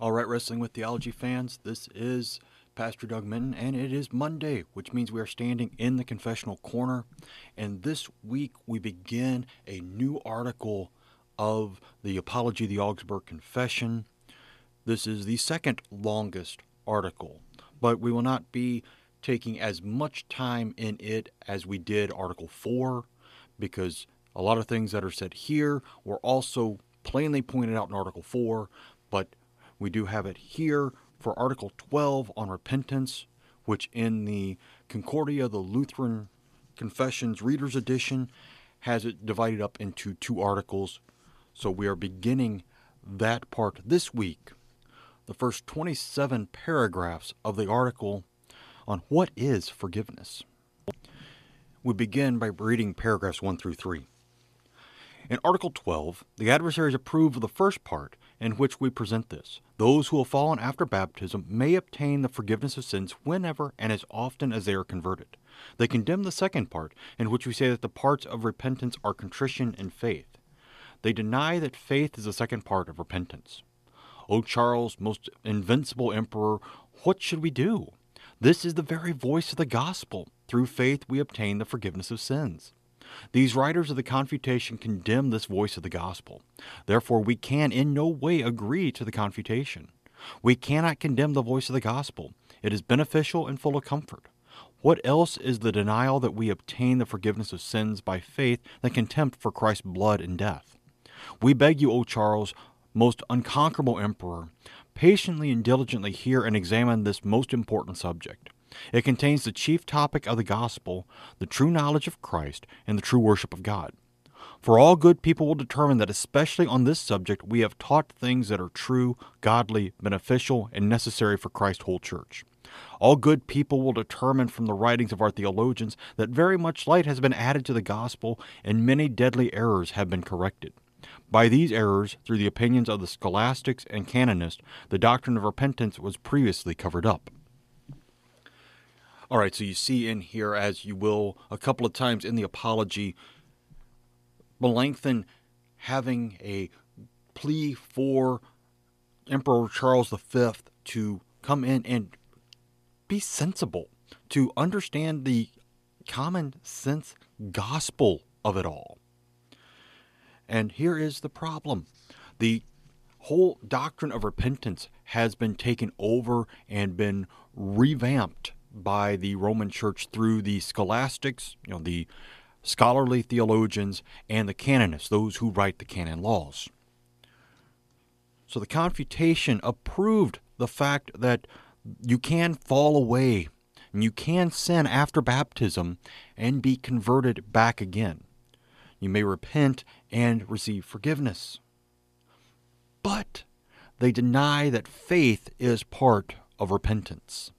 All right, Wrestling with Theology fans, this is Pastor Doug Minton, and it is Monday, which means we are standing in the confessional corner. And this week we begin a new article of the Apology of the Augsburg Confession. This is the second longest article, but we will not be taking as much time in it as we did Article 4 because a lot of things that are said here were also plainly pointed out in Article 4, but we do have it here for Article 12 on repentance, which in the Concordia, the Lutheran Confessions Reader's Edition, has it divided up into two articles. So we are beginning that part this week. The first 27 paragraphs of the article on what is forgiveness. We begin by reading paragraphs 1 through 3. In Article 12, the adversaries approve of the first part, in which we present this. Those who have fallen after baptism may obtain the forgiveness of sins whenever and as often as they are converted. They condemn the second part, in which we say that the parts of repentance are contrition and faith. They deny that faith is the second part of repentance. O Charles, most invincible emperor, what should we do? This is the very voice of the gospel. Through faith we obtain the forgiveness of sins. These writers of the Confutation condemn this voice of the gospel. Therefore, we can in no way agree to the Confutation. We cannot condemn the voice of the gospel. It is beneficial and full of comfort. What else is the denial that we obtain the forgiveness of sins by faith than contempt for Christ's blood and death? We beg you, O Charles, most unconquerable emperor, patiently and diligently hear and examine this most important subject. It contains the chief topic of the gospel, the true knowledge of Christ, and the true worship of God. For all good people will determine that, especially on this subject, we have taught things that are true, godly, beneficial, and necessary for Christ's whole church. All good people will determine from the writings of our theologians that very much light has been added to the gospel, and many deadly errors have been corrected. By these errors, through the opinions of the scholastics and canonists, the doctrine of repentance was previously covered up. All right, so you see in here, as you will a couple of times in the apology, Melanchthon having a plea for Emperor Charles V to come in and be sensible, to understand the common sense gospel of it all. And here is the problem the whole doctrine of repentance has been taken over and been revamped by the Roman Church through the scholastics, you know, the scholarly theologians, and the canonists, those who write the canon laws. So the Confutation approved the fact that you can fall away and you can sin after baptism and be converted back again. You may repent and receive forgiveness. But they deny that faith is part of repentance.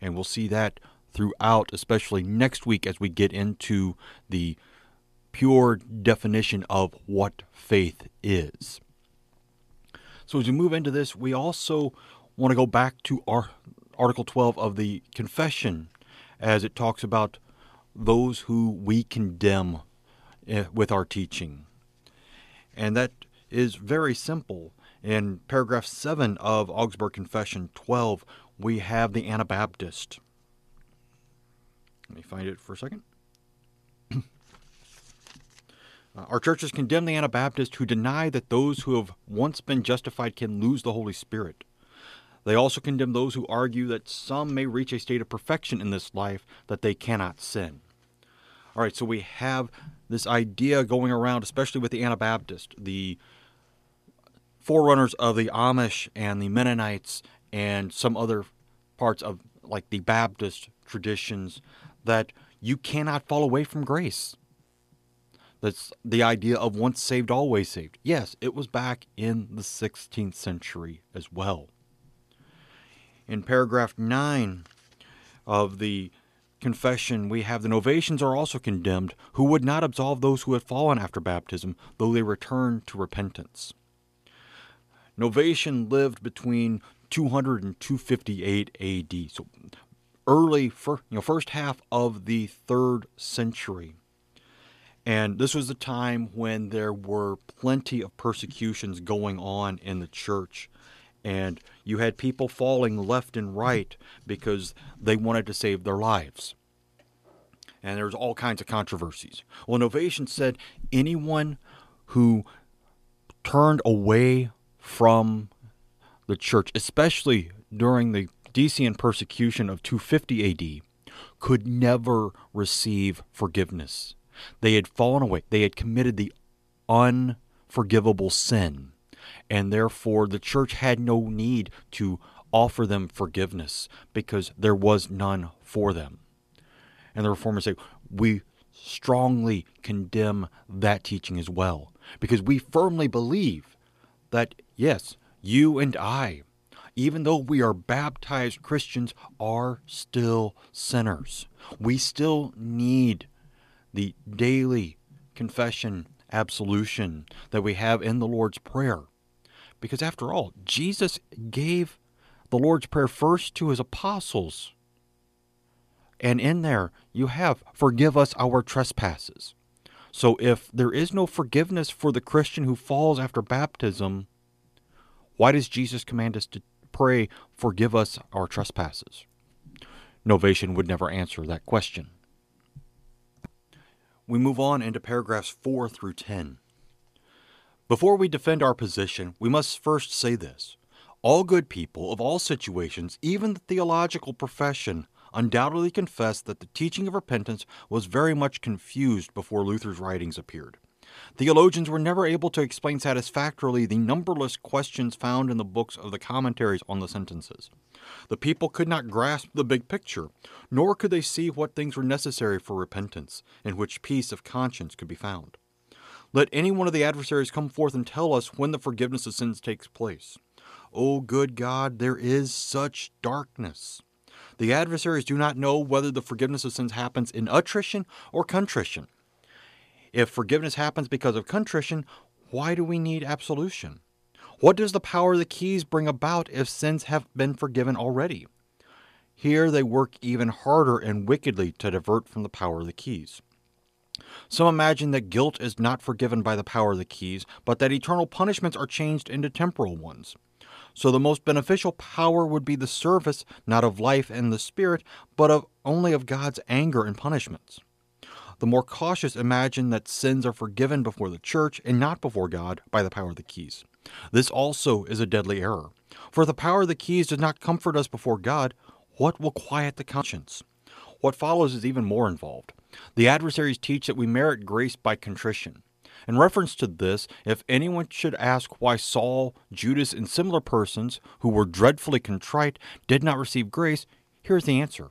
And we'll see that throughout, especially next week as we get into the pure definition of what faith is. So, as we move into this, we also want to go back to our Article 12 of the Confession as it talks about those who we condemn eh, with our teaching. And that is very simple. In paragraph 7 of Augsburg Confession 12, we have the Anabaptist. Let me find it for a second. uh, our churches condemn the Anabaptists who deny that those who have once been justified can lose the Holy Spirit. They also condemn those who argue that some may reach a state of perfection in this life that they cannot sin. All right, so we have this idea going around, especially with the Anabaptist, the forerunners of the Amish and the Mennonites and some other parts of like the Baptist traditions that you cannot fall away from grace. That's the idea of once saved, always saved. Yes, it was back in the 16th century as well. In paragraph 9 of the confession, we have the Novatians are also condemned, who would not absolve those who had fallen after baptism, though they returned to repentance. Novatian lived between 200 and 258 AD. So early, for, you know, first half of the third century. And this was a time when there were plenty of persecutions going on in the church. and you had people falling left and right because they wanted to save their lives. And there was all kinds of controversies. Well, Novatian said anyone who turned away from the church, especially during the Decian persecution of 250 AD, could never receive forgiveness. They had fallen away, they had committed the unforgivable sin, and therefore the church had no need to offer them forgiveness because there was none for them. And the reformers say, we strongly condemn that teaching as well because we firmly believe that, yes, you and I, even though we are baptized Christians, are still sinners. We still need the daily confession, absolution that we have in the Lord's Prayer. Because after all, Jesus gave the Lord's Prayer first to his apostles. And in there, you have, forgive us our trespasses. So if there is no forgiveness for the Christian who falls after baptism, why does Jesus command us to pray, forgive us our trespasses? Novatian would never answer that question. We move on into paragraphs 4 through 10. Before we defend our position, we must first say this. All good people of all situations, even the theological profession, undoubtedly confessed that the teaching of repentance was very much confused before Luther's writings appeared. Theologians were never able to explain satisfactorily the numberless questions found in the books of the commentaries on the sentences. The people could not grasp the big picture, nor could they see what things were necessary for repentance, in which peace of conscience could be found. Let any one of the adversaries come forth and tell us when the forgiveness of sins takes place. O oh, good God, there is such darkness. The adversaries do not know whether the forgiveness of sins happens in attrition or contrition. If forgiveness happens because of contrition, why do we need absolution? What does the power of the keys bring about if sins have been forgiven already? Here they work even harder and wickedly to divert from the power of the keys. Some imagine that guilt is not forgiven by the power of the keys, but that eternal punishments are changed into temporal ones. So the most beneficial power would be the service not of life and the spirit, but of only of God's anger and punishments. The more cautious imagine that sins are forgiven before the church and not before God by the power of the keys. This also is a deadly error. For the power of the keys does not comfort us before God, what will quiet the conscience? What follows is even more involved. The adversaries teach that we merit grace by contrition. In reference to this, if anyone should ask why Saul, Judas, and similar persons who were dreadfully contrite did not receive grace, here's the answer.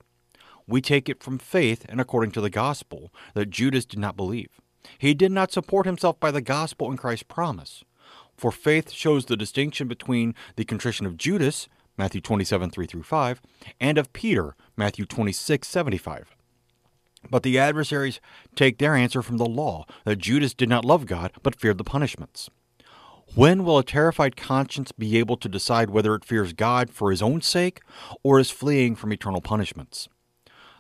We take it from faith and according to the gospel that Judas did not believe. He did not support himself by the gospel and Christ's promise. For faith shows the distinction between the contrition of Judas, Matthew 27, 3 through 5, and of Peter, Matthew 26, 75. But the adversaries take their answer from the law that Judas did not love God, but feared the punishments. When will a terrified conscience be able to decide whether it fears God for his own sake or is fleeing from eternal punishments?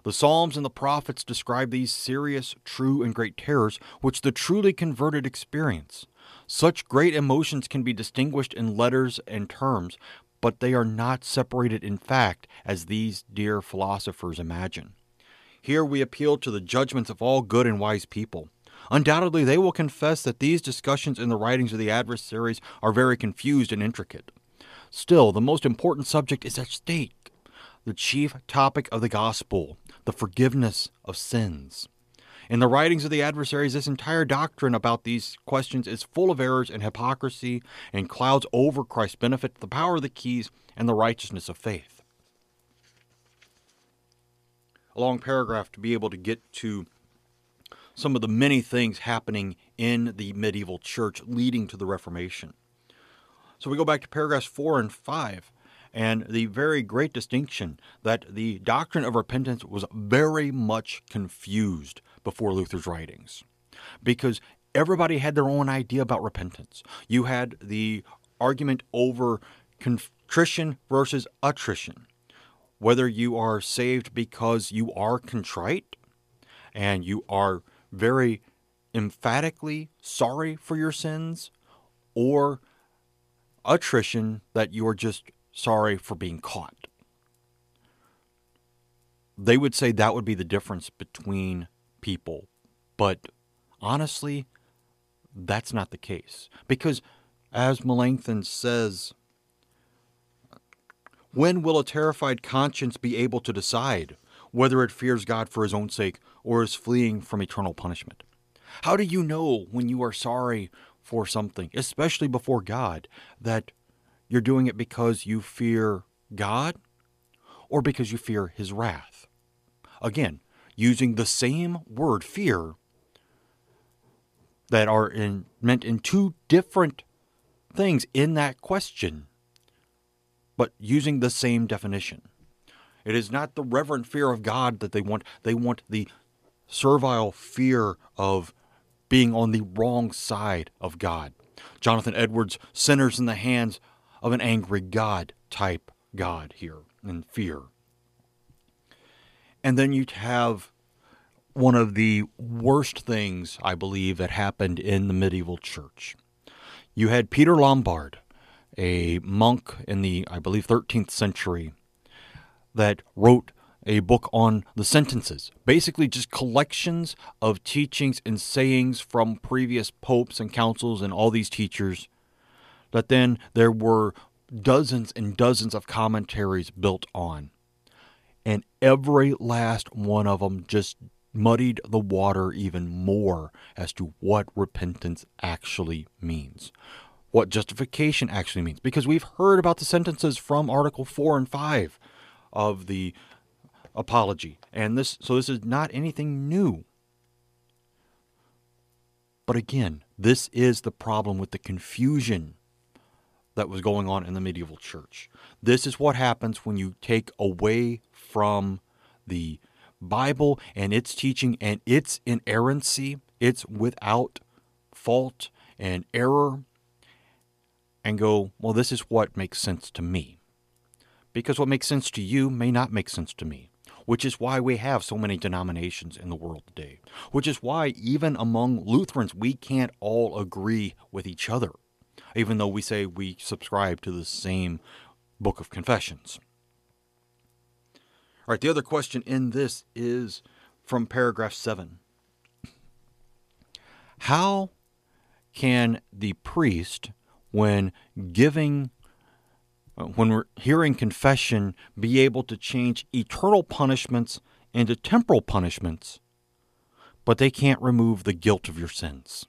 The Psalms and the prophets describe these serious, true, and great terrors which the truly converted experience. Such great emotions can be distinguished in letters and terms, but they are not separated in fact, as these dear philosophers imagine. Here we appeal to the judgments of all good and wise people. Undoubtedly, they will confess that these discussions in the writings of the adversaries are very confused and intricate. Still, the most important subject is at stake the chief topic of the gospel, the forgiveness of sins. In the writings of the adversaries, this entire doctrine about these questions is full of errors and hypocrisy and clouds over Christ's benefit, the power of the keys, and the righteousness of faith. A long paragraph to be able to get to some of the many things happening in the medieval church leading to the Reformation. So we go back to paragraphs 4 and 5 and the very great distinction that the doctrine of repentance was very much confused before Luther's writings because everybody had their own idea about repentance. You had the argument over contrition versus attrition, whether you are saved because you are contrite and you are very emphatically sorry for your sins, or attrition that you are just sorry for being caught. They would say that would be the difference between people. But honestly, that's not the case. Because as Melanchthon says, when will a terrified conscience be able to decide whether it fears God for his own sake or is fleeing from eternal punishment? How do you know when you are sorry for something, especially before God, that you're doing it because you fear God or because you fear his wrath? Again, using the same word, fear, that are in, meant in two different things in that question, but using the same definition. It is not the reverent fear of God that they want, they want the servile fear of being on the wrong side of God. Jonathan Edwards, sinners in the hands of an angry God type God here in fear. And then you'd have one of the worst things, I believe, that happened in the medieval church. You had Peter Lombard, a monk in the, I believe, 13th century, that wrote a book on the sentences, basically just collections of teachings and sayings from previous popes and councils and all these teachers. That then there were dozens and dozens of commentaries built on. And every last one of them just muddied the water even more as to what repentance actually means, what justification actually means. Because we've heard about the sentences from Article 4 and 5 of the apology. And this so this is not anything new. But again, this is the problem with the confusion that was going on in the medieval church. This is what happens when you take away from the Bible and its teaching and its inerrancy, it's without fault and error, and go, well, this is what makes sense to me. Because what makes sense to you may not make sense to me, which is why we have so many denominations in the world today, which is why even among Lutherans, we can't all agree with each other, even though we say we subscribe to the same book of confessions. All right, the other question in this is from paragraph 7. How can the priest, when giving, uh, when we're hearing confession, be able to change eternal punishments into temporal punishments, but they can't remove the guilt of your sins?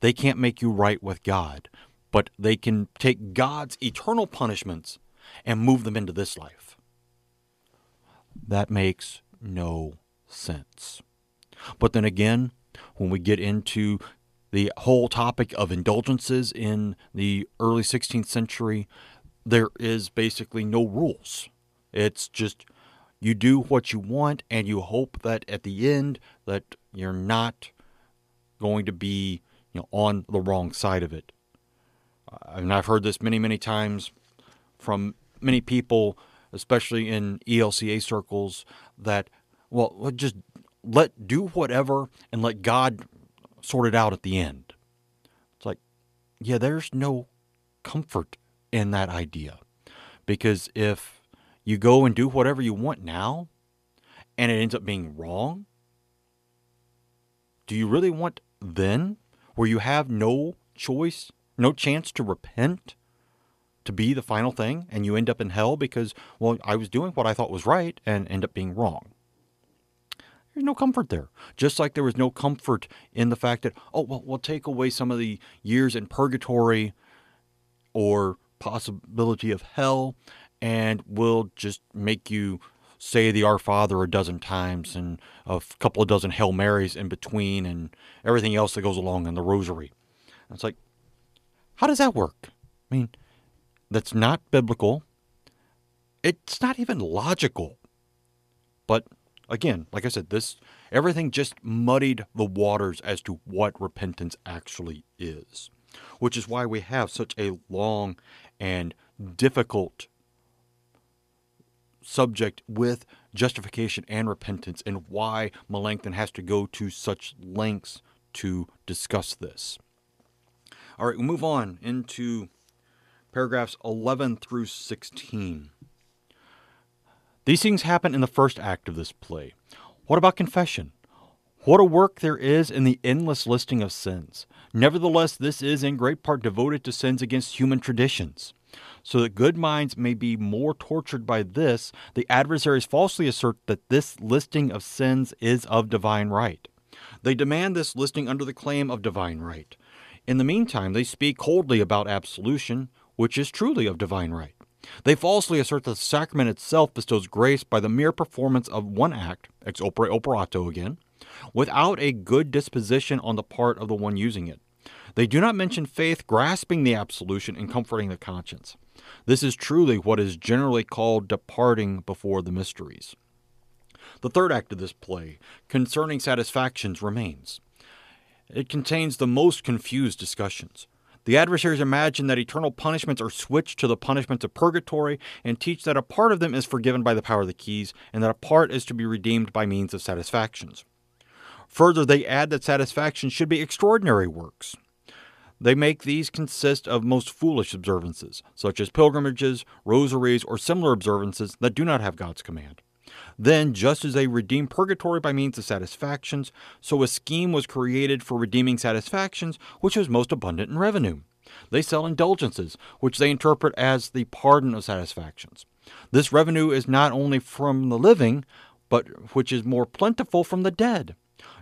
They can't make you right with God, but they can take God's eternal punishments and move them into this life. That makes no sense. But then again, when we get into the whole topic of indulgences in the early 16th century, there is basically no rules. It's just you do what you want and you hope that at the end that you're not going to be you know on the wrong side of it. And I've heard this many many times from many people especially in ELCA circles, that, well, just let do whatever and let God sort it out at the end. It's like, yeah, there's no comfort in that idea. Because if you go and do whatever you want now and it ends up being wrong, do you really want then, where you have no choice, no chance to repent to be the final thing and you end up in hell because, well, I was doing what I thought was right and end up being wrong. There's no comfort there. Just like there was no comfort in the fact that, oh, well, we'll take away some of the years in purgatory or possibility of hell and we'll just make you say the Our Father a dozen times and a couple of dozen Hail Marys in between and everything else that goes along in the rosary. it's like, how does that work? I mean, that's not biblical. It's not even logical. But again, like I said, this everything just muddied the waters as to what repentance actually is, which is why we have such a long and difficult subject with justification and repentance and why Melanchthon has to go to such lengths to discuss this. All right, we move on into paragraphs 11 through 16. These things happen in the first act of this play. What about confession? What a work there is in the endless listing of sins. Nevertheless, this is in great part devoted to sins against human traditions. So that good minds may be more tortured by this, the adversaries falsely assert that this listing of sins is of divine right. They demand this listing under the claim of divine right. In the meantime, they speak coldly about absolution, which is truly of divine right. They falsely assert that the sacrament itself bestows grace by the mere performance of one act, ex opere operato again, without a good disposition on the part of the one using it. They do not mention faith grasping the absolution and comforting the conscience. This is truly what is generally called departing before the mysteries. The third act of this play, concerning satisfactions, remains. It contains the most confused discussions. The adversaries imagine that eternal punishments are switched to the punishments of purgatory and teach that a part of them is forgiven by the power of the keys and that a part is to be redeemed by means of satisfactions. Further, they add that satisfactions should be extraordinary works. They make these consist of most foolish observances, such as pilgrimages, rosaries, or similar observances that do not have God's command. Then, just as they redeem purgatory by means of satisfactions, so a scheme was created for redeeming satisfactions, which was most abundant in revenue. They sell indulgences, which they interpret as the pardon of satisfactions. This revenue is not only from the living, but which is more plentiful from the dead.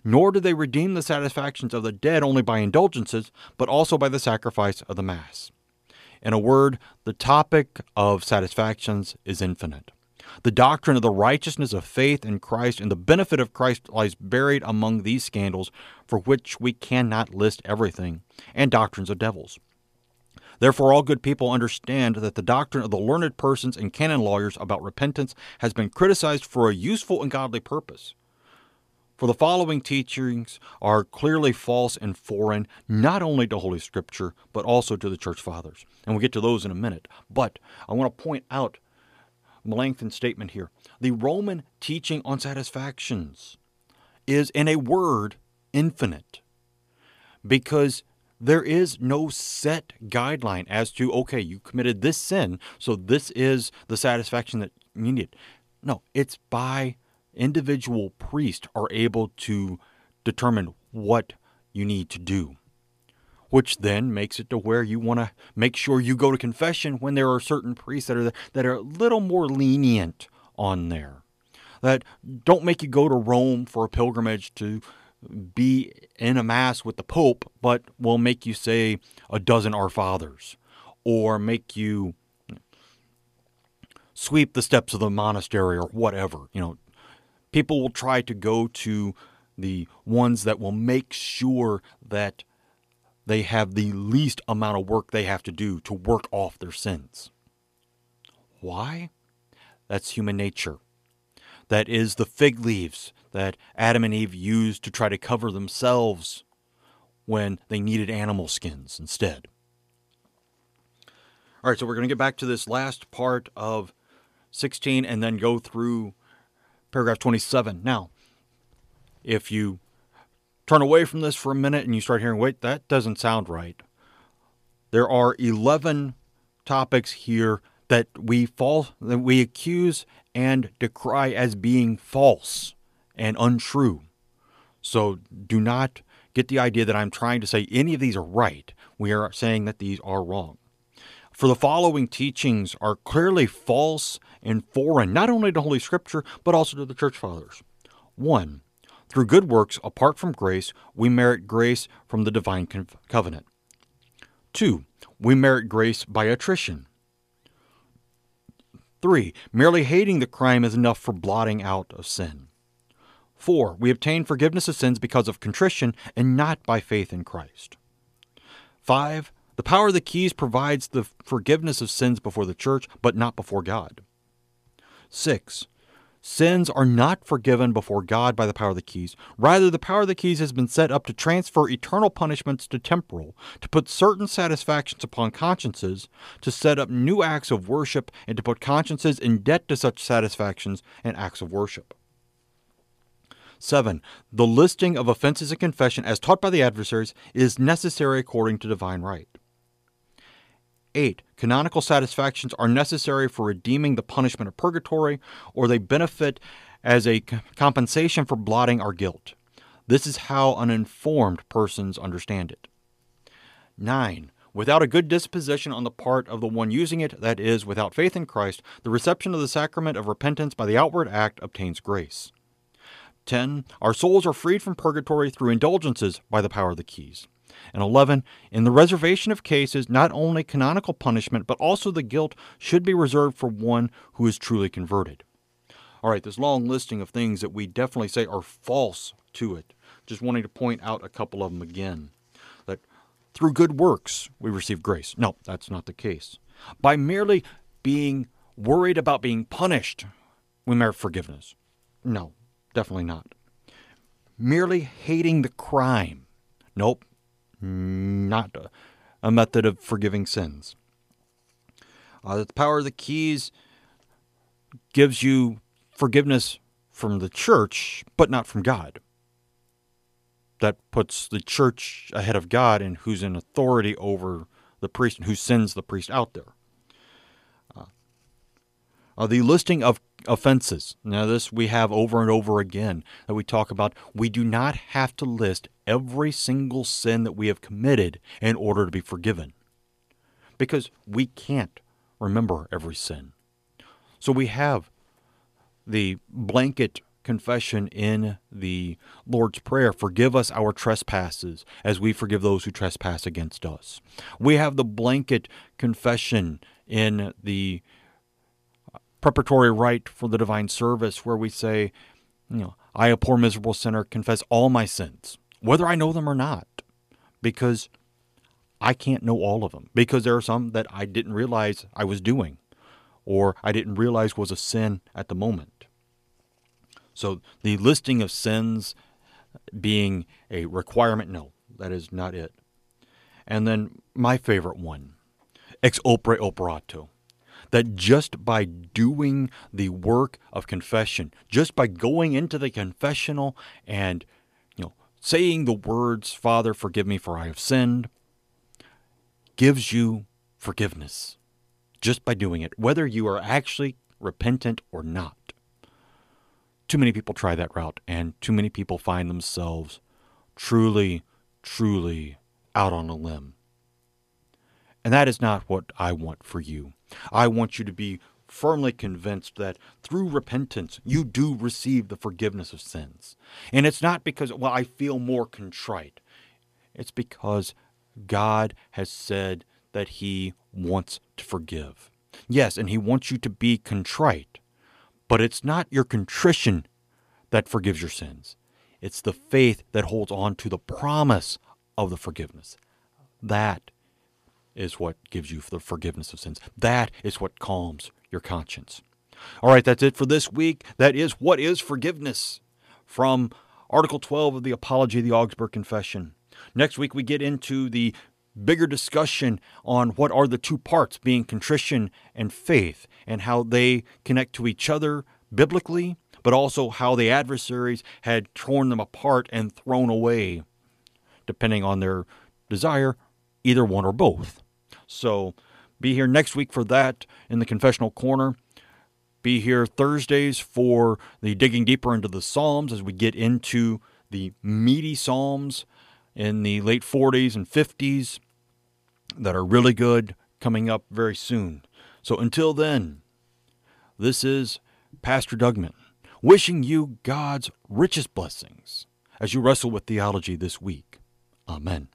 Nor do they redeem the satisfactions of the dead only by indulgences, but also by the sacrifice of the Mass. In a word, the topic of satisfactions is infinite. The doctrine of the righteousness of faith in Christ and the benefit of Christ lies buried among these scandals, for which we cannot list everything, and doctrines of devils. Therefore, all good people understand that the doctrine of the learned persons and canon lawyers about repentance has been criticized for a useful and godly purpose. For the following teachings are clearly false and foreign, not only to Holy Scripture, but also to the Church Fathers. And we'll get to those in a minute. But I want to point out Melanchthon's statement here. The Roman teaching on satisfactions is, in a word, infinite. Because there is no set guideline as to, okay, you committed this sin, so this is the satisfaction that you need. No, it's by individual priest are able to determine what you need to do which then makes it to where you want to make sure you go to confession when there are certain priests that are that are a little more lenient on there. That don't make you go to Rome for a pilgrimage to be in a mass with the pope but will make you say a dozen our fathers or make you sweep the steps of the monastery or whatever you know. People will try to go to the ones that will make sure that they have the least amount of work they have to do to work off their sins. Why? That's human nature. That is the fig leaves that Adam and Eve used to try to cover themselves when they needed animal skins instead. All right, so we're going to get back to this last part of 16 and then go through paragraph 27. Now, if you turn away from this for a minute and you start hearing, wait, that doesn't sound right. There are 11 topics here that we fall that we accuse and decry as being false and untrue. So do not get the idea that I'm trying to say any of these are right. We are saying that these are wrong. For the following teachings are clearly false and foreign, not only to Holy Scripture, but also to the Church Fathers. 1. Through good works, apart from grace, we merit grace from the divine covenant. 2. We merit grace by attrition. 3. Merely hating the crime is enough for blotting out of sin. 4. We obtain forgiveness of sins because of contrition and not by faith in Christ. 5. The power of the keys provides the forgiveness of sins before the church, but not before God. 6. Sins are not forgiven before God by the power of the keys. Rather, the power of the keys has been set up to transfer eternal punishments to temporal, to put certain satisfactions upon consciences, to set up new acts of worship, and to put consciences in debt to such satisfactions and acts of worship. 7. The listing of offenses in confession, as taught by the adversaries, is necessary according to divine right. 8. Canonical satisfactions are necessary for redeeming the punishment of purgatory, or they benefit as a compensation for blotting our guilt. This is how uninformed persons understand it. 9. Without a good disposition on the part of the one using it, that is, without faith in Christ, the reception of the sacrament of repentance by the outward act obtains grace. 10. Our souls are freed from purgatory through indulgences by the power of the keys. And 11. In the reservation of cases, not only canonical punishment, but also the guilt should be reserved for one who is truly converted. All right, this long listing of things that we definitely say are false to it. Just wanting to point out a couple of them again That through good works we receive grace. No, that's not the case. By merely being worried about being punished, we merit forgiveness. No, definitely not. Merely hating the crime. Nope, not a, method of forgiving sins. Uh, the power of the keys gives you forgiveness from the church, but not from God that puts the church ahead of God and who's in authority over the priest and who sends the priest out there. Uh, the listing of offenses. Now, this we have over and over again that we talk about. We do not have to list every single sin that we have committed in order to be forgiven because we can't remember every sin. So we have the blanket confession in the Lord's Prayer forgive us our trespasses as we forgive those who trespass against us. We have the blanket confession in the preparatory rite for the divine service where we say, you know, I, a poor miserable sinner, confess all my sins, whether I know them or not, because I can't know all of them, because there are some that I didn't realize I was doing, or I didn't realize was a sin at the moment. So the listing of sins being a requirement, no, that is not it. And then my favorite one, ex opere operato. That just by doing the work of confession, just by going into the confessional and you know saying the words, Father, forgive me for I have sinned, gives you forgiveness. Just by doing it, whether you are actually repentant or not too many people try that route, and too many people find themselves truly, truly out on a limb. And that is not what I want for you. I want you to be firmly convinced that through repentance you do receive the forgiveness of sins. And it's not because, well, I feel more contrite. It's because God has said that He wants to forgive. Yes, and He wants you to be contrite. But it's not your contrition that forgives your sins. It's the faith that holds on to the promise of the forgiveness. That is what gives you the forgiveness of sins. That is what calms your conscience. All right, that's it for this week. That is what is forgiveness from Article 12 of the Apology of the Augsburg Confession. Next week, we get into the bigger discussion on what are the two parts, being contrition and faith, and how they connect to each other biblically, but also how the adversaries had torn them apart and thrown away, depending on their desire, either one or both. So be here next week for that in the confessional corner. Be here Thursdays for the digging deeper into the Psalms as we get into the meaty Psalms in the late 40s and 50s that are really good coming up very soon. So until then, this is Pastor Dougman wishing you God's richest blessings as you wrestle with theology this week. Amen.